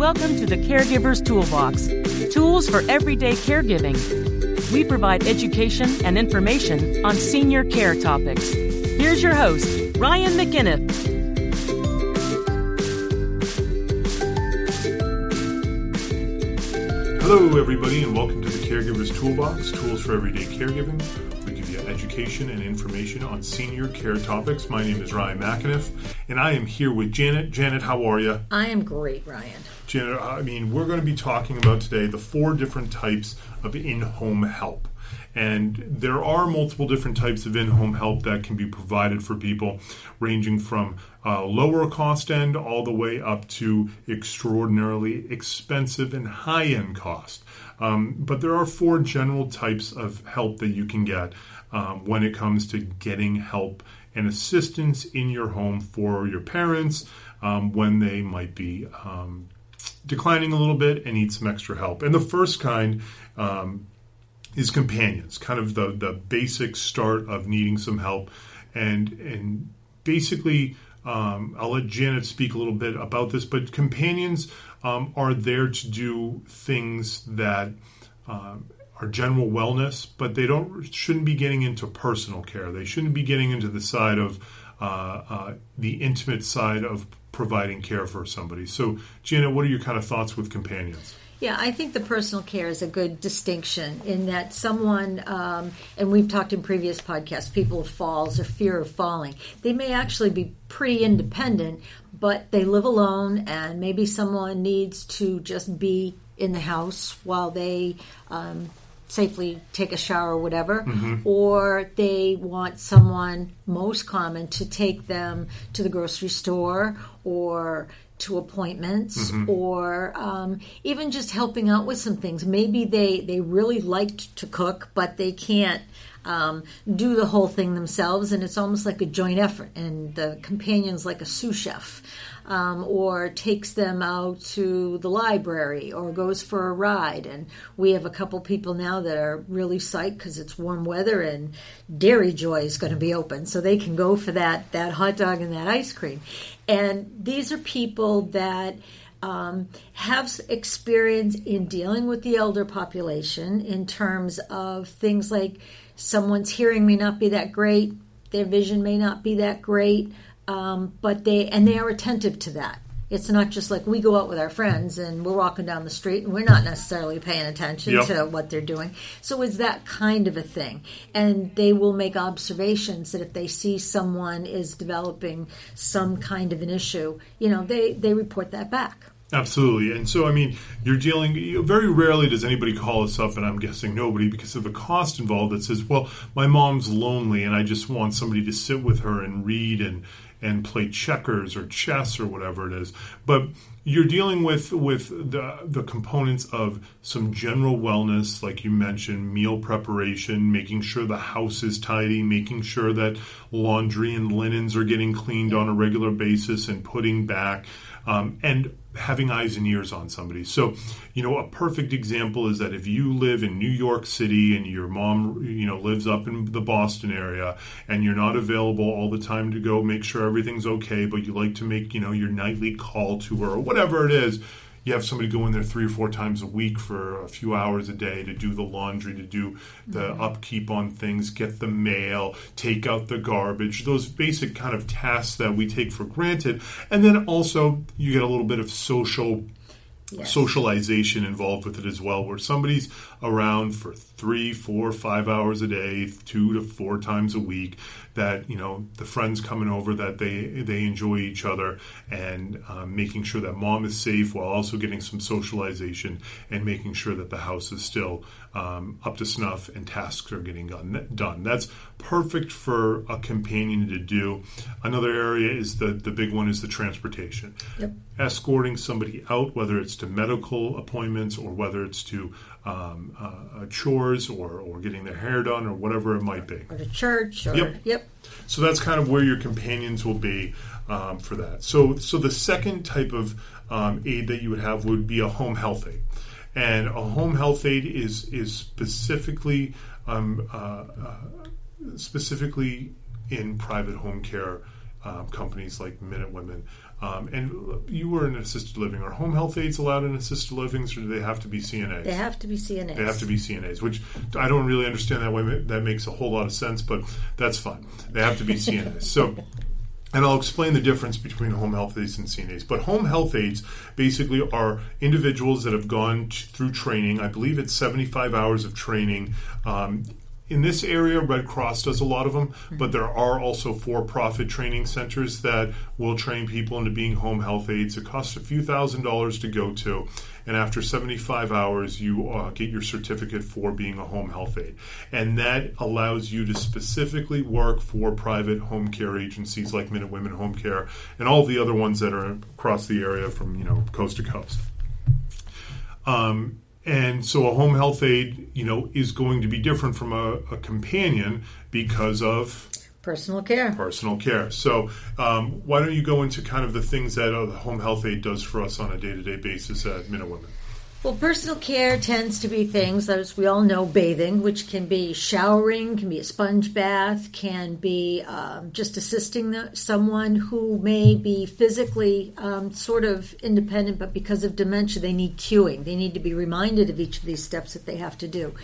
Welcome to the Caregiver's Toolbox tools for everyday caregiving. We provide education and information on senior care topics. Here's your host, Ryan McInnes. Hello, everybody, and welcome to the Caregiver's Toolbox Tools for Everyday Caregiving. We give you education and information on senior care topics. My name is Ryan McAniff, and I am here with Janet. Janet, how are you? I am great, Ryan. Janet, I mean, we're going to be talking about today the four different types of in home help. And there are multiple different types of in home help that can be provided for people, ranging from uh, lower cost end all the way up to extraordinarily expensive and high end cost. Um, but there are four general types of help that you can get um, when it comes to getting help and assistance in your home for your parents um, when they might be um, declining a little bit and need some extra help. And the first kind um, is companions, kind of the the basic start of needing some help, and and basically. Um, I'll let Janet speak a little bit about this, but companions um, are there to do things that uh, are general wellness, but they don't shouldn't be getting into personal care. They shouldn't be getting into the side of uh, uh, the intimate side of providing care for somebody. So, Gina, what are your kind of thoughts with companions? Yeah, I think the personal care is a good distinction in that someone, um, and we've talked in previous podcasts, people falls or fear of falling, they may actually be pretty independent, but they live alone, and maybe someone needs to just be in the house while they um, safely take a shower or whatever, mm-hmm. or they want someone, most common, to take them to the grocery store or to appointments mm-hmm. or um, even just helping out with some things. Maybe they, they really liked to cook, but they can't um, do the whole thing themselves, and it's almost like a joint effort, and the companion's like a sous chef um, or takes them out to the library or goes for a ride. And we have a couple people now that are really psyched because it's warm weather and Dairy Joy is going to be open, so they can go for that that hot dog and that ice cream. And these are people that. Um, have experience in dealing with the elder population in terms of things like someone's hearing may not be that great, their vision may not be that great, um, but they and they are attentive to that. It's not just like we go out with our friends and we're walking down the street and we're not necessarily paying attention yep. to what they're doing. So it's that kind of a thing. And they will make observations that if they see someone is developing some kind of an issue, you know, they, they report that back. Absolutely. And so, I mean, you're dealing, very rarely does anybody call us up, and I'm guessing nobody, because of the cost involved that says, well, my mom's lonely and I just want somebody to sit with her and read and, and play checkers or chess or whatever it is. But you're dealing with with the the components of some general wellness, like you mentioned, meal preparation, making sure the house is tidy, making sure that laundry and linens are getting cleaned on a regular basis and putting back, um, and having eyes and ears on somebody. So, you know, a perfect example is that if you live in New York City and your mom, you know, lives up in the Boston area and you're not available all the time to go make sure everything's okay, but you like to make, you know, your nightly call to her or whatever it is, you have somebody go in there three or four times a week for a few hours a day to do the laundry, to do the mm-hmm. upkeep on things, get the mail, take out the garbage, those basic kind of tasks that we take for granted. And then also you get a little bit of social Yes. socialization involved with it as well, where somebody's around for three, four, five hours a day, two to four times a week. That you know the friends coming over that they they enjoy each other and um, making sure that mom is safe while also getting some socialization and making sure that the house is still um, up to snuff and tasks are getting done. That's perfect for a companion to do. Another area is the the big one is the transportation. Yep. Escorting somebody out, whether it's to medical appointments or whether it's to um, uh, chores or, or getting their hair done or whatever it might be. Or to church. Or, yep. yep. So that's kind of where your companions will be um, for that. So, so the second type of um, aid that you would have would be a home health aid. And a home health aid is is specifically um, uh, uh, specifically in private home care um, companies like Minute Women Um, and you were in assisted living. Are home health aides allowed in assisted livings, or do they have to be CNAs? They have to be CNAs. They have to be CNAs, which I don't really understand that way. That makes a whole lot of sense, but that's fine. They have to be CNAs. So and I'll explain the difference between home health aides and CNAs. But home health aides basically are individuals that have gone t- through training. I believe it's 75 hours of training. Um, in this area, Red Cross does a lot of them, mm-hmm. but there are also for profit training centers that will train people into being home health aides. It costs a few thousand dollars to go to and after 75 hours, you uh, get your certificate for being a home health aide. And that allows you to specifically work for private home care agencies like Minute Women Home Care and all the other ones that are across the area from you know coast to coast. Um, and so a home health aide, you know, is going to be different from a, a companion because of Personal care. Personal care. So, um, why don't you go into kind of the things that uh, the home health aide does for us on a day to day basis at Minute Women? Well, personal care tends to be things, as we all know, bathing, which can be showering, can be a sponge bath, can be um, just assisting the, someone who may be physically um, sort of independent, but because of dementia, they need cueing. They need to be reminded of each of these steps that they have to do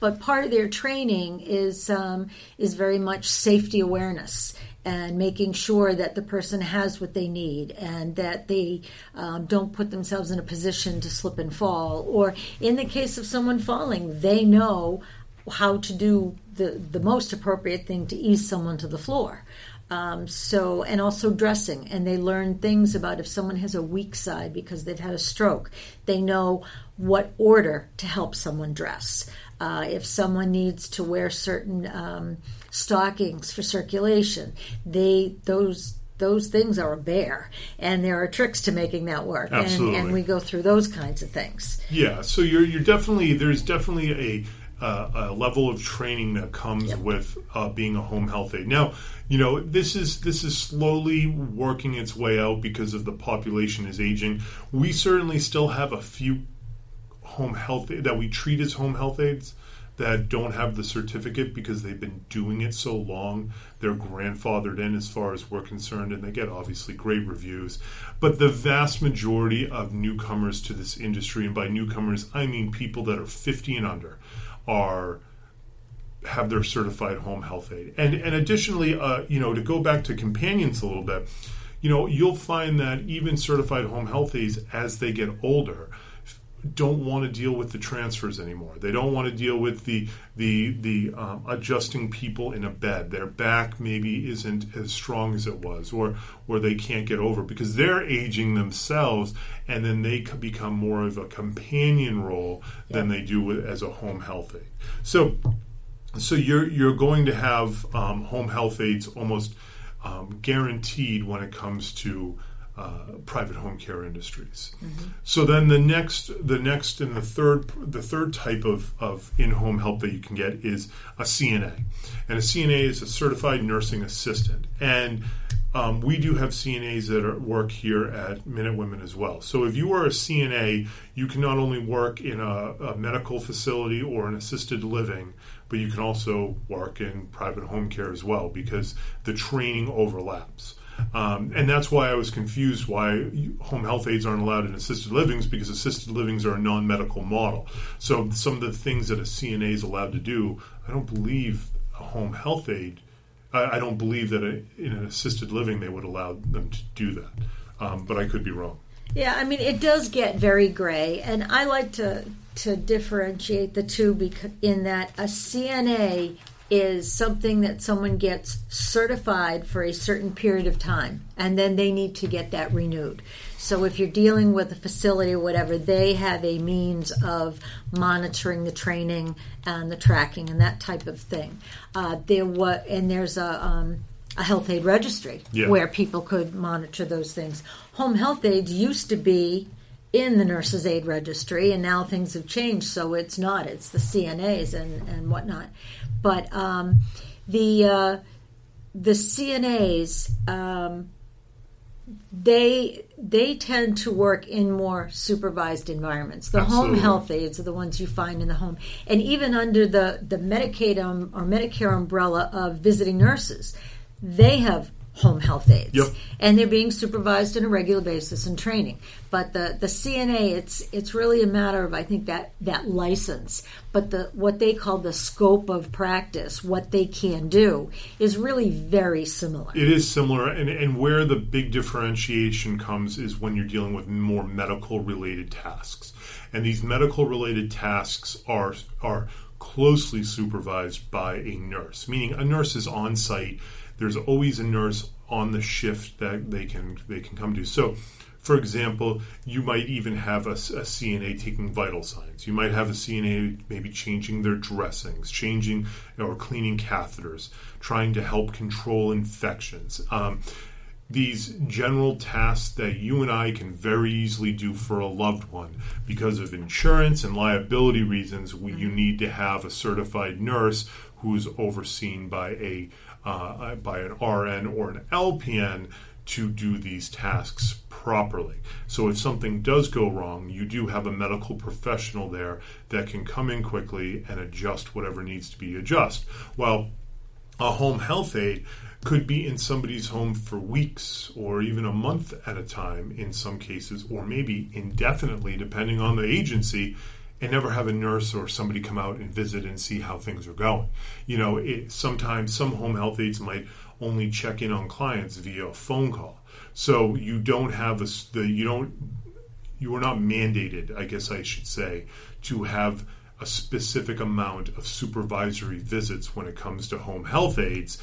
but part of their training is um, is very much safety awareness and making sure that the person has what they need and that they um, don't put themselves in a position to slip and fall. Or in the case of someone falling, they know how to do the, the most appropriate thing to ease someone to the floor. Um, so, and also dressing, and they learn things about if someone has a weak side because they've had a stroke. They know what order to help someone dress. Uh, if someone needs to wear certain um, stockings for circulation, they those those things are a bear, and there are tricks to making that work. Absolutely. And, and we go through those kinds of things. Yeah. So you're you're definitely there's definitely a uh, a level of training that comes yep. with uh, being a home health aide. Now, you know this is this is slowly working its way out because of the population is aging. We certainly still have a few home health that we treat as home health aides that don't have the certificate because they've been doing it so long. They're grandfathered in as far as we're concerned, and they get obviously great reviews. But the vast majority of newcomers to this industry, and by newcomers, I mean people that are 50 and under, are have their certified home health aide. And and additionally, uh, you know, to go back to companions a little bit, you know, you'll find that even certified home health aides, as they get older, don't want to deal with the transfers anymore. They don't want to deal with the the the um, adjusting people in a bed. Their back maybe isn't as strong as it was, or or they can't get over because they're aging themselves, and then they become more of a companion role yeah. than they do with, as a home health aide. So so you're you're going to have um, home health aides almost um, guaranteed when it comes to uh, private home care industries. Mm-hmm. So then the next, the next, and the third, the third type of, of in-home help that you can get is a CNA, and a CNA is a certified nursing assistant, and um, we do have CNAs that are, work here at Minute Women as well. So if you are a CNA, you can not only work in a, a medical facility or an assisted living, but you can also work in private home care as well because the training overlaps. Um, and that's why I was confused why home health aides aren't allowed in assisted livings because assisted livings are a non medical model. So some of the things that a CNA is allowed to do, I don't believe a home health aide, I, I don't believe that a, in an assisted living they would allow them to do that. Um, but I could be wrong. Yeah, I mean, it does get very gray, and I like to to differentiate the two because in that a CNA is something that someone gets certified for a certain period of time and then they need to get that renewed. So if you're dealing with a facility or whatever, they have a means of monitoring the training and the tracking and that type of thing. Uh, there what and there's a um, a health aid registry yeah. where people could monitor those things. Home health aides used to be in the nurses aid registry and now things have changed so it's not it's the cnas and, and whatnot but um, the uh, the CNAs um, they they tend to work in more supervised environments. The Absolutely. home health aides are the ones you find in the home, and even under the the Medicaid um, or Medicare umbrella of visiting nurses, they have home health aides. Yep. And they're being supervised on a regular basis and training. But the, the CNA, it's it's really a matter of I think that that license. But the what they call the scope of practice, what they can do, is really very similar. It is similar, and, and where the big differentiation comes is when you're dealing with more medical related tasks. And these medical related tasks are are closely supervised by a nurse, meaning a nurse is on site there's always a nurse on the shift that they can they can come to. So, for example, you might even have a, a, CNA taking vital signs. You might have a CNA maybe changing their dressings, changing or cleaning catheters, trying to help control infections. Um, these general tasks that you and I can very easily do for a loved one because of insurance and liability reasons. We, you need to have a certified nurse who is overseen by a uh, by an RN or an LPN to do these tasks properly. So if something does go wrong, you do have a medical professional there that can come in quickly and adjust whatever needs to be adjusted. Well, a home health aide could be in somebody's home for weeks or even a month at a time in some cases, or maybe indefinitely, depending on the agency, and never have a nurse or somebody come out and visit and see how things are going. You know, it, sometimes some home health aides might only check in on clients via a phone call. So you don't have a, the, you don't, you are not mandated, I guess I should say, to have a specific amount of supervisory visits when it comes to home health aides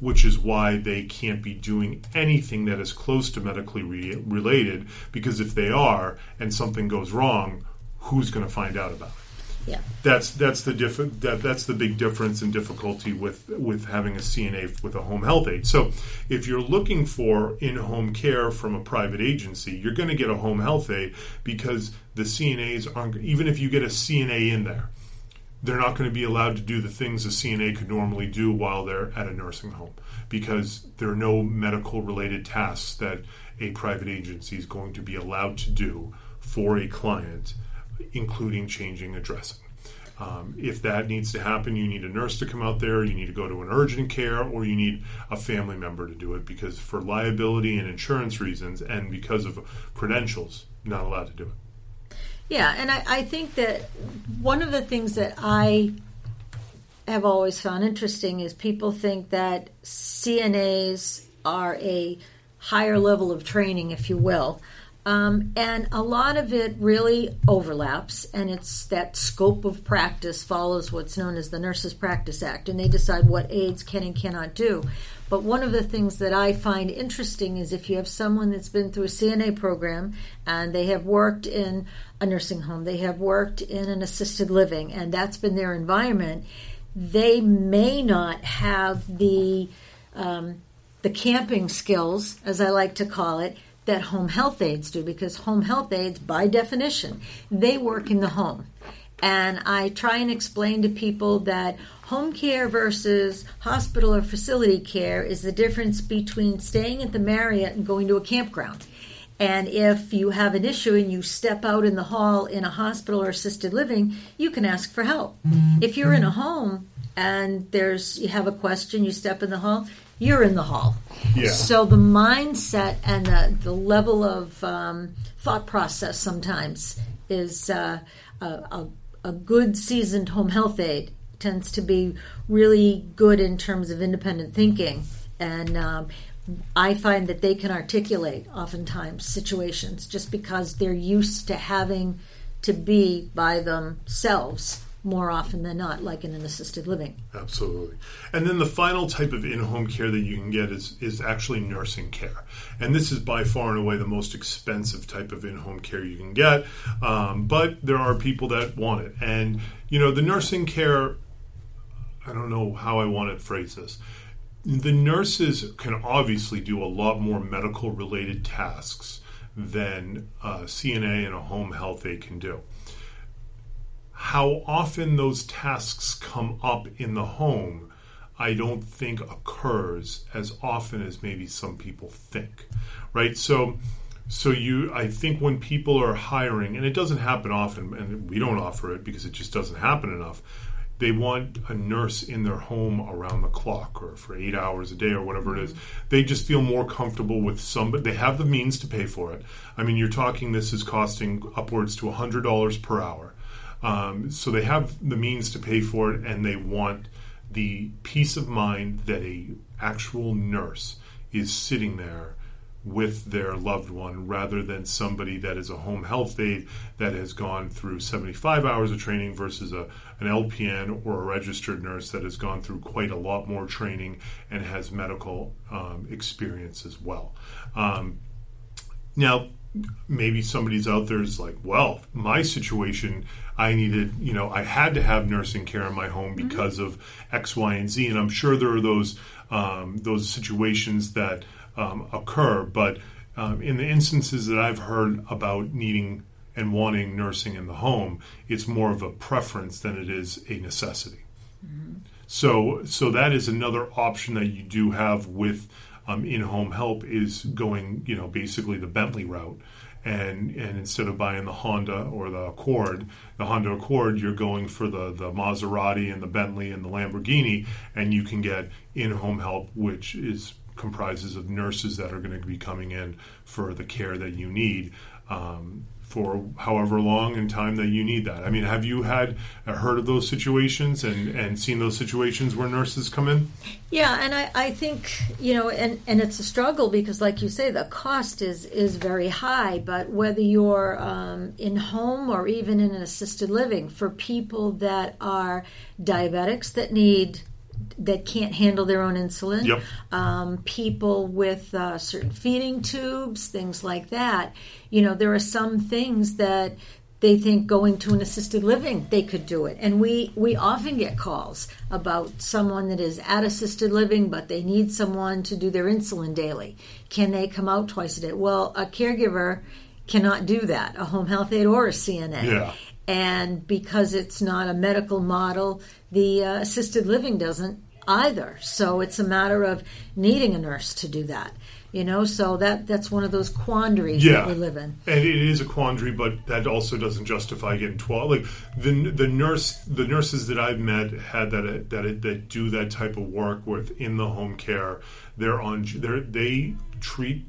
which is why they can't be doing anything that is close to medically re- related because if they are and something goes wrong who's going to find out about it. Yeah. That's that's the diff- that that's the big difference and difficulty with with having a CNA with a home health aide. So, if you're looking for in-home care from a private agency, you're going to get a home health aide because the CNAs aren't even if you get a CNA in there, they're not going to be allowed to do the things a CNA could normally do while they're at a nursing home because there are no medical related tasks that a private agency is going to be allowed to do for a client including changing a dressing. Um, if that needs to happen, you need a nurse to come out there, you need to go to an urgent care, or you need a family member to do it because, for liability and insurance reasons, and because of credentials, not allowed to do it. Yeah, and I, I think that one of the things that I have always found interesting is people think that CNAs are a higher level of training, if you will. Um, and a lot of it really overlaps, and it's that scope of practice follows what's known as the Nurses Practice Act, and they decide what aides can and cannot do. But one of the things that I find interesting is if you have someone that's been through a CNA program and they have worked in a nursing home, they have worked in an assisted living, and that's been their environment, they may not have the um, the camping skills, as I like to call it, that home health aides do because home health aides, by definition, they work in the home. And I try and explain to people that home care versus hospital or facility care is the difference between staying at the Marriott and going to a campground. And if you have an issue and you step out in the hall in a hospital or assisted living, you can ask for help. If you're in a home and there's you have a question, you step in the hall, you're in the hall. Yeah. So the mindset and the, the level of um, thought process sometimes is uh, a, a, a, good seasoned home health aide tends to be really good in terms of independent thinking. And um, I find that they can articulate oftentimes situations just because they're used to having to be by themselves more often than not, like in an assisted living. Absolutely. And then the final type of in home care that you can get is, is actually nursing care. And this is by far and away the most expensive type of in home care you can get. Um, but there are people that want it. And, you know, the nursing care, I don't know how I want to phrase this. The nurses can obviously do a lot more medical related tasks than a CNA and a home health aide can do how often those tasks come up in the home, I don't think occurs as often as maybe some people think, right? So, so you, I think when people are hiring, and it doesn't happen often, and we don't offer it because it just doesn't happen enough. they want a nurse in their home around the clock or for eight hours a day or whatever it is. Mm-hmm. They just feel more comfortable with somebody. They have the means to pay for it. I mean, you're talking this is costing upwards to $100 per hour. Um, so they have the means to pay for it and they want the peace of mind that a actual nurse is sitting there with their loved one rather than somebody that is a home health aide that has gone through 75 hours of training versus a, an LPN or a registered nurse that has gone through quite a lot more training and has medical um, experience as well. Um, now, maybe somebody's out there is like, well, my situation, I needed, you know, I had to have nursing care in my home Mm-hmm. because of X, Y, and Z, and I'm sure there are those um, those situations that um, occur, but um, in the instances that I've heard about needing and wanting nursing in the home, it's more of a preference than it is a necessity. So, so that is another option that you do have with um, in-home help is going, you know, basically the Bentley route, and and instead of buying the Honda or the Accord, the Honda Accord, you're going for the the Maserati and the Bentley and the Lamborghini, and you can get in-home help, which is comprises of nurses that are going to be coming in for the care that you need. Um, for however long in time that you need that. I mean, have you had uh, heard of those situations and, and seen those situations where nurses come in? Yeah, and I, I think you know, and, and it's a struggle because, like you say, the cost is is very high. But whether you're um, in home or even in an assisted living, for people that are diabetics that need that can't handle their own insulin, Yep. um, people with uh, certain feeding tubes, things like that. You know, there are some things that they think going to an assisted living they could do it and we we often get calls about someone that is at assisted living but they need someone to do their insulin daily can they come out twice a day well a caregiver cannot do that a home health aide or a cna Yeah. and because it's not a medical model the uh, assisted living doesn't either so it's a matter of needing a nurse to do that you know so that that's one of those quandaries Yeah. that we live in And it is a quandary, but that also doesn't justify getting twelve. Like the the nurse, the nurses that I've met had that that that do that type of work with in the home care. They're on. They they treat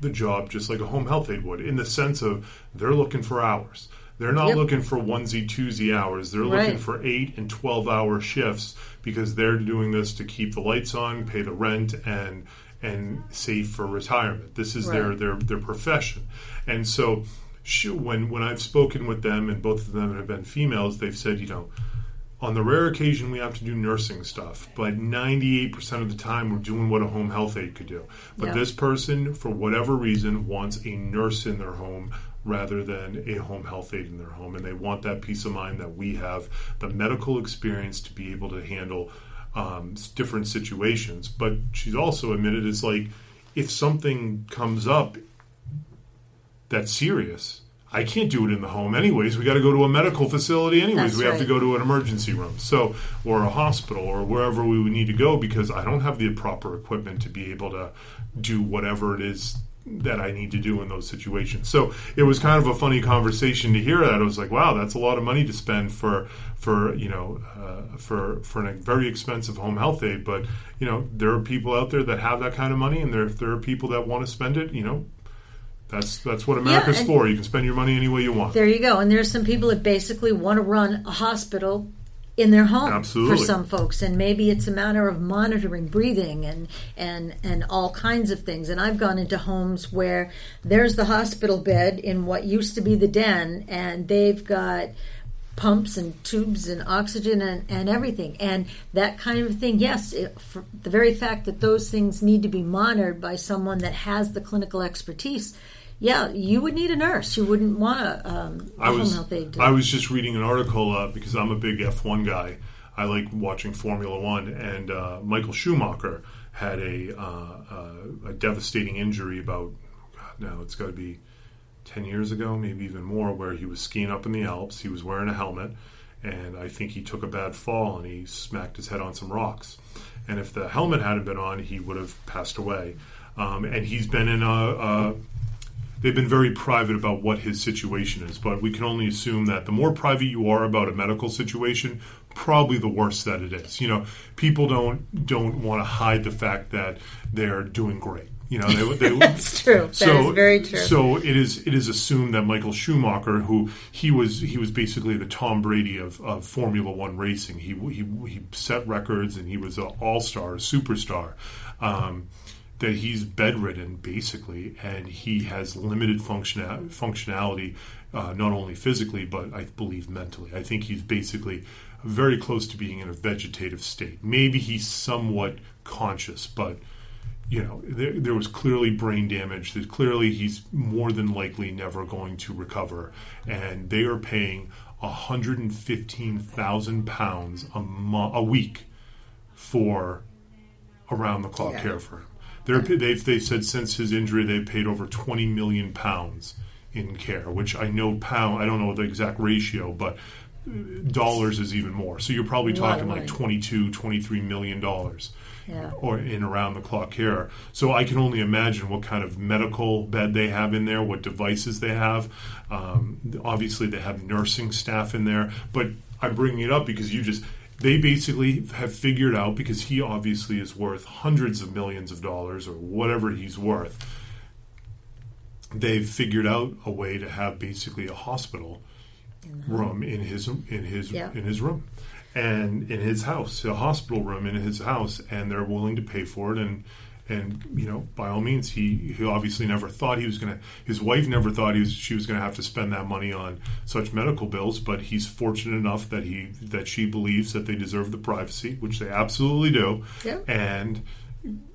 the job just like a home health aide would, in the sense of they're looking for hours. They're not Yep. looking for onesie twosie hours. They're looking for eight and twelve hour shifts because they're doing this to keep the lights on, pay the rent, and and save for retirement. This is their Right. their their profession, and so sh- when when I've spoken with them, and both of them have been females, they've said, you know, on the rare occasion we have to do nursing stuff, but ninety eight percent of the time we're doing what a home health aide could do. But Yeah. this person, for whatever reason, wants a nurse in their home rather than a home health aide in their home, and they want that peace of mind that we have the medical experience to be able to handle um, different situations. But she's also admitted it's like if something comes up that's serious. I can't do it in the home anyways. We got to go to a medical facility anyways. That's we have to go to an emergency room. So or a hospital or wherever we would need to go because I don't have the proper equipment to be able to do whatever it is that I need to do in those situations. So it was kind of a funny conversation to hear that. I was like, wow, that's a lot of money to spend for for you know uh, for for a very expensive home health aid. But you know there are people out there that have that kind of money, and there there are people that want to spend it. You know, that's that's what America's and- for. You can spend your money any way you want. There you go. And there's some people that basically want to run a hospital in their home Absolutely. for some folks. And maybe it's a matter of monitoring breathing and and and all kinds of things. And I've gone into homes where there's the hospital bed in what used to be the den and they've got pumps and tubes and oxygen and, and everything. And that kind of thing yes it, the very fact that those things need to be monitored by someone that has the clinical expertise yeah you would need a nurse you wouldn't want a, um, I was home health aide to I was just reading an article uh, because I'm a big F1 guy. I like watching Formula One, and uh, Michael Schumacher had a uh, uh, a devastating injury about God, now it's got to be ten years ago, maybe even more, where he was skiing up in the Alps. He was wearing a helmet, and I think he took a bad fall and he smacked his head on some rocks. And if the helmet hadn't been on, he would have passed away. Um, and he's been in a, a they've been very private about what his situation is. But we can only assume that the more private you are about a medical situation, probably the worse that it is. You know, people don't don't want to hide the fact that they're doing great. You know, they, they, that's true. So, that is very true. So it is it is assumed that Michael Schumacher, who he was he was basically the Tom Brady of, of Formula One racing. He he he set records and he was an all star, superstar. Um, that he's bedridden basically, and he has limited function functionality, uh, not only physically but I believe mentally. I think he's basically very close to being in a vegetative state. Maybe he's somewhat conscious, but you know, there, there, was clearly brain damage. That clearly he's more than likely never going to recover, and they are paying 115,000 pounds a mo- a week for around the clock Yeah. care for him. They're, they've they said since his injury they've paid over 20 million pounds in care, which I know pound I don't know the exact ratio, but dollars is even more. So you're probably talking like money. 22, 23 million dollars Yeah. or in around the clock care. So I can only imagine what kind of medical bed they have in there, what devices they have. Um, obviously, they have nursing staff in there, but I'm bringing it up because you just. They basically have figured out because he obviously is worth hundreds of millions of dollars or whatever he's worth. They've figured out a way to have basically a hospital room in his in his Yeah. in his room and in his house a hospital room in his house and they're willing to pay for it and and you know by all means he he obviously never thought he was going to his wife never thought he was she was going to have to spend that money on such medical bills but he's fortunate enough that he that she believes that they deserve the privacy which they absolutely do Yeah. and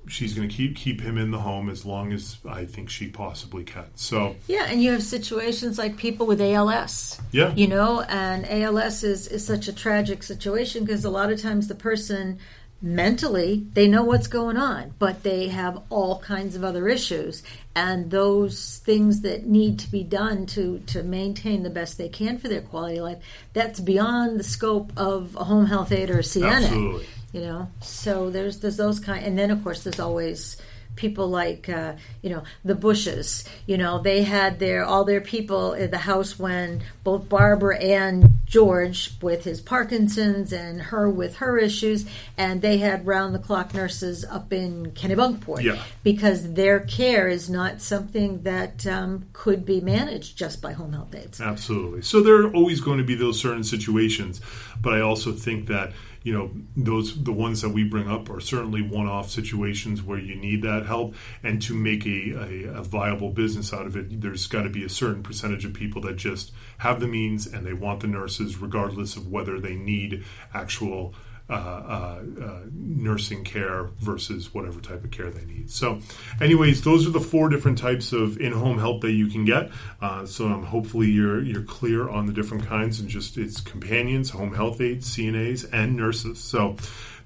she's going to keep keep him in the home as long as I think she possibly can so Yeah, and you have situations like people with ALS. Yeah. You know, and ALS is, is such a tragic situation because a lot of times the person mentally they know what's going on but they have all kinds of other issues. And those things that need to be done to to maintain the best they can for their quality of life that's beyond the scope of a home health aide or a CNA Absolutely. you know? So there's there's those kind and then of course there's always people like uh, you know the bushes you know? They had their all their people in the house when both barbara and george with his parkinson's and her with her issues and they had round the clock nurses up in kennebunkport Yeah. because their care is not something that um, could be managed just by home health aides Absolutely. So there are always going to be those certain situations, but I also think that you know those the ones that we bring up are certainly one-off situations where you need that help, and to make a, a, a viable business out of it, there's got to be a certain percentage of people that just have the means and they want the nurses, regardless of whether they need actual. Uh, uh, uh, nursing care versus whatever type of care they need. So, anyways, those are the four different types of in-home help that you can get. Uh, so, um, hopefully, you're you're clear on the different kinds and just it's companions, home health aides, CNAs, and nurses. So,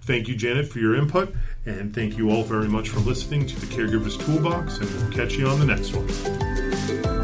thank you, Janet, for your input, and thank you all very much for listening to the Caregivers Toolbox. And we'll catch you on the next one.